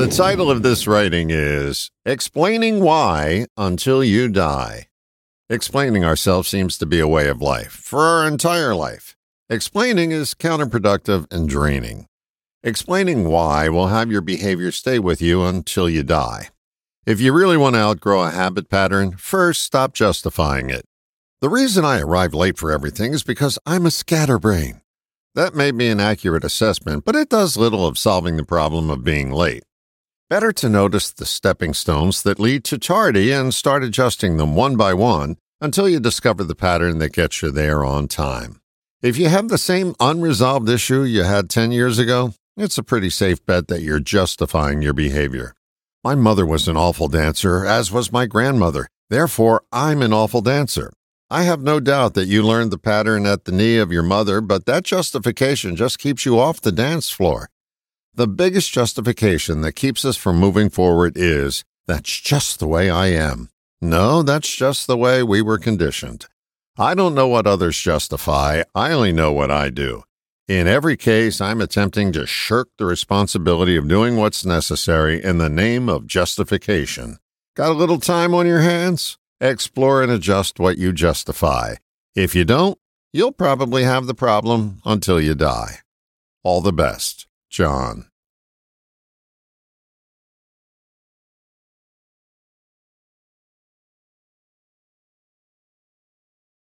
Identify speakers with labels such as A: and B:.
A: The title of this writing is Explaining Why Until You Die. Explaining ourselves seems to be a way of life for our entire life. Explaining is counterproductive and draining. Explaining why will have your behavior stay with you until you die. If you really want to outgrow a habit pattern, first stop justifying it. The reason I arrive late for everything is because I'm a scatterbrain. That may be an accurate assessment, but it does little of solving the problem of being late. Better to notice the stepping stones that lead to tardy and start adjusting them one by one until you discover the pattern that gets you there on time. If you have the same unresolved issue you had 10 years ago, it's a pretty safe bet that you're justifying your behavior. My mother was an awful dancer, as was my grandmother. Therefore, I'm an awful dancer. I have no doubt that you learned the pattern at the knee of your mother, but that justification just keeps you off the dance floor. The biggest justification that keeps us from moving forward is that's just the way I am. No, that's just the way we were conditioned. I don't know what others justify, I only know what I do. In every case, I'm attempting to shirk the responsibility of doing what's necessary in the name of justification. Got a little time on your hands? Explore and adjust what you justify. If you don't, you'll probably have the problem until you die. All the best, John.